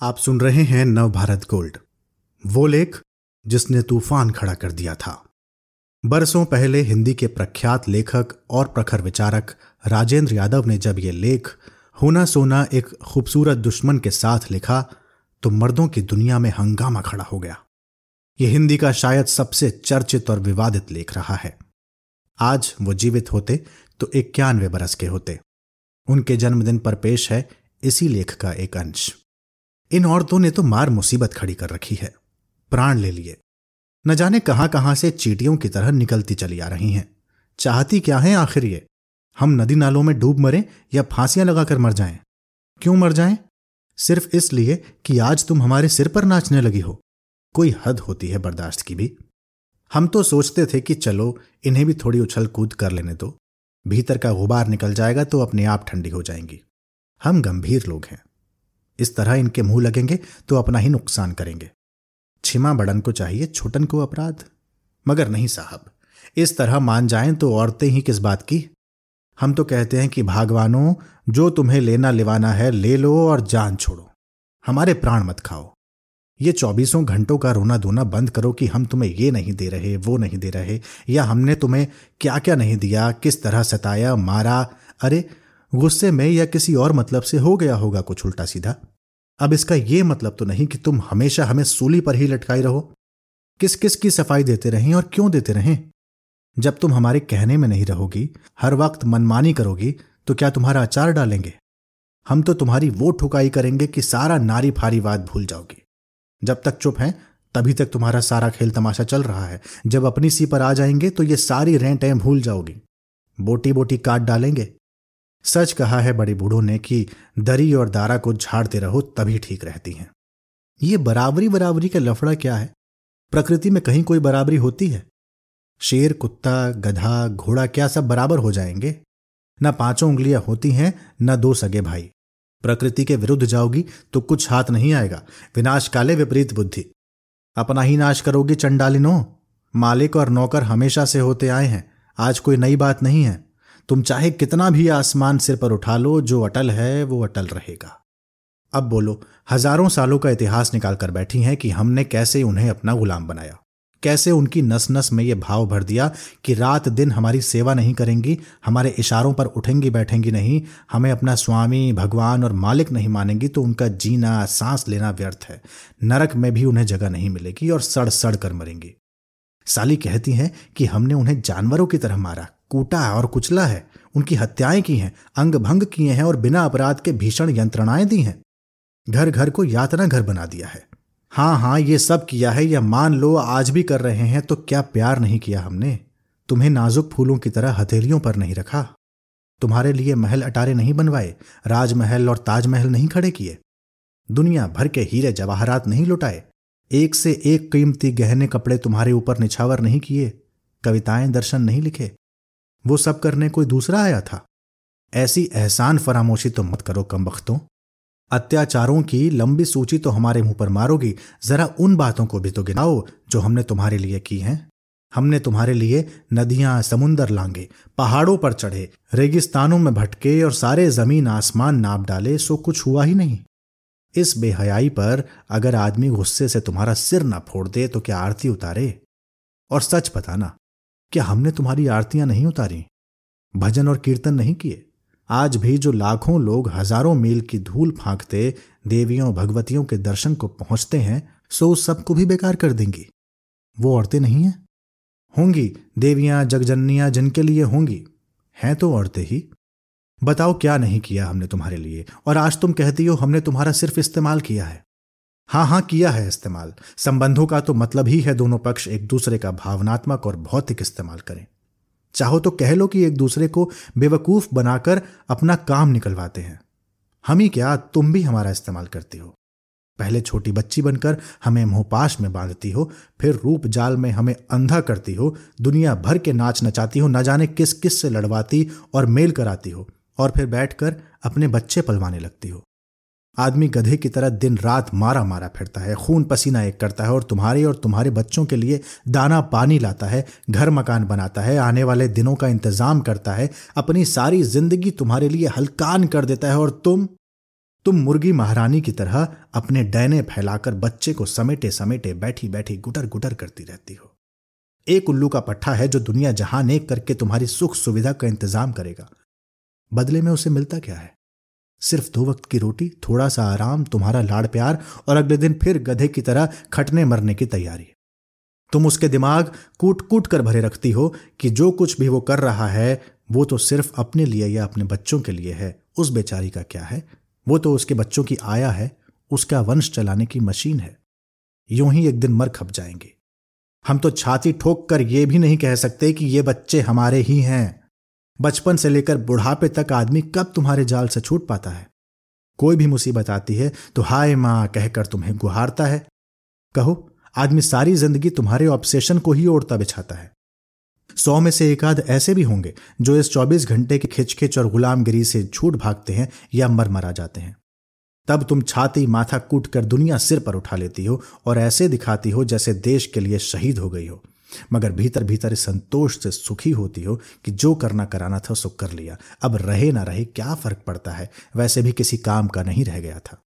आप सुन रहे हैं नव भारत गोल्ड। वो लेख जिसने तूफ़ान खड़ा कर दिया था। बरसों पहले हिंदी के प्रख्यात लेखक और प्रखर विचारक राजेंद्र यादव ने जब ये लेख होना सोना एक खूबसूरत दुश्मन के साथ लिखा तो मर्दों की दुनिया में हंगामा खड़ा हो गया। यह हिंदी का शायद सबसे चर्चित और विवादित लेख रहा है। आज वो जीवित होते तो इक्यानवे बरस के होते। उनके जन्मदिन पर पेश है इसी लेख का एक अंश। इन औरतों ने तो मार मुसीबत खड़ी कर रखी है। प्राण ले लिए। न जाने कहाँ कहाँ से चीटियों की तरह निकलती चली आ रही हैं। चाहती क्या है आखिर ये? हम नदी नालों में डूब मरे या फांसियाँ लगाकर मर जाएँ? क्यों मर जाएँ? सिर्फ़ इसलिए कि आज तुम हमारे सिर पर नाचने लगी हो। कोई हद होती है बर्दाश्त की भी। हम तो सोचते थे कि चलो, इन्हें भी थोड़ी उछल कूद कर लेने दो। भीतर का गुबार निकल जाएगा तो अपने आप ठंडी हो जाएँगी। हम गंभीर लोग हैं। इस तरह इनके मुँह लगेंगे तो अपना ही नुकसान करेंगे। छिमा बड़न को चाहिए छोटन को अपराध। मगर नहीं साहब, इस तरह मान जाएँ तो औरतें ही किस बात की? हम तो कहते हैं कि भागवानों, जो तुम्हें लेना लिवाना है ले लो और जान छोड़ो। हमारे प्राण मत खाओ। ये चौबीसों घंटों का रोना धोना बंद करो कि हम तुम्हें ये नहीं दे रहे, वो नहीं दे रहे, या हमने तुम्हें क्या क्या नहीं दिया, किस तरह सताया, मारा, अरे गुस्से में या किसी और मतलब से हो गया होगा कुछ उल्टा सीधा। अब इसका यह मतलब तो नहीं कि तुम हमेशा हमें सूली पर ही लटकाई रहो। किस किस की सफ़ाई देते रहें और क्यों देते रहें? जब तुम हमारे कहने में नहीं रहोगी, हर वक्त मनमानी करोगी तो क्या तुम्हारा अचार डालेंगे? हम तो तुम्हारी वो ठुकाई करेंगे कि सारा नारी फारीवाद भूल जाओगी। जब तक चुप हैं, तभी तक तुम्हारा सारा खेल तमाशा चल रहा है। जब अपनी सी पर आ जाएँगे तो ये सारी रेंटें भूल जाओगी। बोटी बोटी काट डालेंगे सच कहा है बड़े बूढ़ों ने कि दरी और दारा को झाड़ते रहो, तभी ठीक रहती हैं। ये बराबरी बराबरी का लफड़ा क्या है? प्रकृति में कहीं कोई बराबरी होती है? शेर, कुत्ता, गधा, घोड़ा क्या सब बराबर हो जाएँगे? न पाँचों उंगलियाँ होती हैं, न दो सगे भाई। प्रकृति के विरुद्ध जाओगी तो कुछ हाथ नहीं आएगा। विनाश काले विपरीत बुद्धि। अपना ही नाश करोगी चंडालिनो। मालिक और नौकर हमेशा से होते आए हैं। आज कोई नई बात नहीं है। तुम चाहे कितना भी आसमान सिर पर उठा लो, जो अटल है, वो अटल रहेगा। अब बोलो, हज़ारों सालों का इतिहास निकाल कर बैठी हैं कि हमने कैसे उन्हें अपना गुलाम बनाया। कैसे उनकी नस नस में ये भाव भर दिया कि रात दिन हमारी सेवा नहीं करेंगी, हमारे इशारों पर उठेंगी, बैठेंगी नहीं, हमें अपना स्वामी, भगवान और मालिक नहीं मानेंगी तो उनका जीना, सांस लेना व्यर्थ है। नरक में भी उन्हें जगह नहीं मिलेगी और सड़ सड़ कर मरेंगी। साली कहती हैं कि हमने उन्हें जानवरों की तरह मारा कूटा और कुचला है। उनकी हत्याएँ की हैं अंग भंग किए हैं और बिना अपराध के भीषण यंत्रणाएँ दी हैं। घर घर को यातना घर बना दिया है। हाँ हाँ ये सब किया है या मान लो आज भी कर रहे हैं तो क्या प्यार नहीं किया हमने? तुम्हें नाजुक फूलों की तरह हथेलियों पर नहीं रखा। तुम्हारे लिए महल अटारे नहीं बनवाए, राजमहल और ताजमहल नहीं खड़े किए। दुनिया भर के हीरे जवाहरात नहीं लुटाए। एक से एक कीमती गहने कपड़े तुम्हारे ऊपर निछावर नहीं किए। कविताएँ दर्शन नहीं लिखे। वो सब करने कोई दूसरा आया था? ऐसी एहसान फरामोशी तो मत करो कम वक्तों अत्याचारों की लंबी सूची तो हमारे मुँह पर मारोगी। जरा उन बातों को भी तो गिनाओ जो हमने तुम्हारे लिए की हैं। हमने तुम्हारे लिए नदियाँ, समुंदर लांगे, पहाड़ों पर चढ़े, रेगिस्तानों में भटके और सारे ज़मीन आसमान नाप डाले, सो कुछ हुआ ही नहीं। इस बेहयाई पर अगर आदमी गुस्से से तुम्हारा सिर ना फोड़ दे तो क्या आरती उतारे? और सच बताना क्या हमने तुम्हारी आरतियाँ नहीं उतारी? भजन और कीर्तन नहीं किए? आज भी जो लाखों लोग हज़ारों मील की धूल फांकते, देवियों, भगवतियों के दर्शन को पहुँचते हैं, सो उस सबको भी बेकार कर देंगी। वो औरतें नहीं हैं? होंगी, देवियाँ, जगजननियाँ जिनके लिए होंगी। हैं तो औरतें ही। बताओ क्या नहीं किया हमने तुम्हारे लिए? और आज तुम कहती हो हमने तुम्हारा सिर्फ़ इस्तेमाल किया है। हाँ हाँ, किया है इस्तेमाल। संबंधों का तो मतलब ही है दोनों पक्ष एक दूसरे का भावनात्मक और भौतिक इस्तेमाल करें। चाहो तो कह लो कि एक दूसरे को बेवकूफ़ बनाकर अपना काम निकलवाते हैं। हम ही क्या, तुम भी हमारा इस्तेमाल करती हो। पहले छोटी बच्ची बनकर हमें मोहपाश में बांधती हो, फिर रूप जाल में हमें अंधा करती हो, दुनिया भर के नाच नचाती हो, न जाने किस किस से लड़वाती और मेल कराती हो, और फिर बैठकर अपने बच्चे पलवाने लगती हो। आदमी गधे की तरह दिन रात मारा मारा फिरता है, खून पसीना एक करता है और तुम्हारे और तुम्हारे बच्चों के लिए दाना पानी लाता है, घर मकान बनाता है, आने वाले दिनों का इंतज़ाम करता है, अपनी सारी ज़िंदगी तुम्हारे लिए हल्कान कर देता है और तुम तुम मुर्गी महारानी की तरह अपने डैने फैलाकर बच्चे को समेटे समेटे बैठी बैठी गुटर गुटर करती रहती हो। एक उल्लू का पट्टा है जो दुनिया जहाँ एक करके तुम्हारी सुख सुविधा का इंतज़ाम करेगा। बदले में उसे मिलता क्या है? सिर्फ़ दो वक्त की रोटी थोड़ा सा आराम, तुम्हारा लाड़ प्यार और अगले दिन फिर गधे की तरह खटने मरने की तैयारी। तुम उसके दिमाग कूट कूट कर भरे रखती हो कि जो कुछ भी वो कर रहा है, वो तो सिर्फ़ अपने लिए या अपने बच्चों के लिए है। उस बेचारी का क्या है? वो तो उसके बच्चों की आया है। उसका वंश चलाने की मशीन है। यूँ ही एक दिन मर खप जाएँगे। हम तो छाती ठोक कर ये भी नहीं कह सकते कि ये बच्चे हमारे ही हैं। बचपन से लेकर बुढ़ापे तक आदमी कब तुम्हारे जाल से छूट पाता है? कोई भी मुसीबत आती है तो हाय माँ कहकर तुम्हें गुहारता है। कहो, आदमी सारी ज़िंदगी तुम्हारे ऑब्सेशन को ही ओढ़ता बिछाता है। सौ में से एक आध ऐसे भी होंगे जो इस चौबीस घंटे की खिचखिच और गुलामगिरी से छूट भागते हैं या मर मरा जाते हैं। तब तुम छाती माथा कूट कर दुनिया सिर पर उठा लेती हो और ऐसे दिखाती हो जैसे देश के लिए शहीद हो गई हो। मगर भीतर भीतर इस संतोष से सुखी होती हो कि जो करना कराना था सो कर लिया। अब रहे ना रहे क्या फ़र्क पड़ता है? वैसे भी किसी काम का नहीं रह गया था।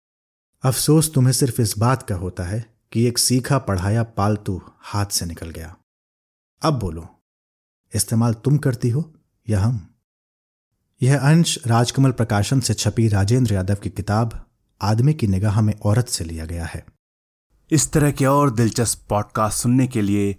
अफसोस तुम्हें सिर्फ़ इस बात का होता है कि एक सीखा पढ़ाया पालतू हाथ से निकल गया। अब बोलो, इस्तेमाल तुम करती हो या हम? यह अंश राजकमल प्रकाशन से छपी राजेंद्र यादव की किताब, आदमी की निगाह में औरत से लिया गया है। इस तरह के और दिलचस्प पॉडकास्ट सुनने के लिए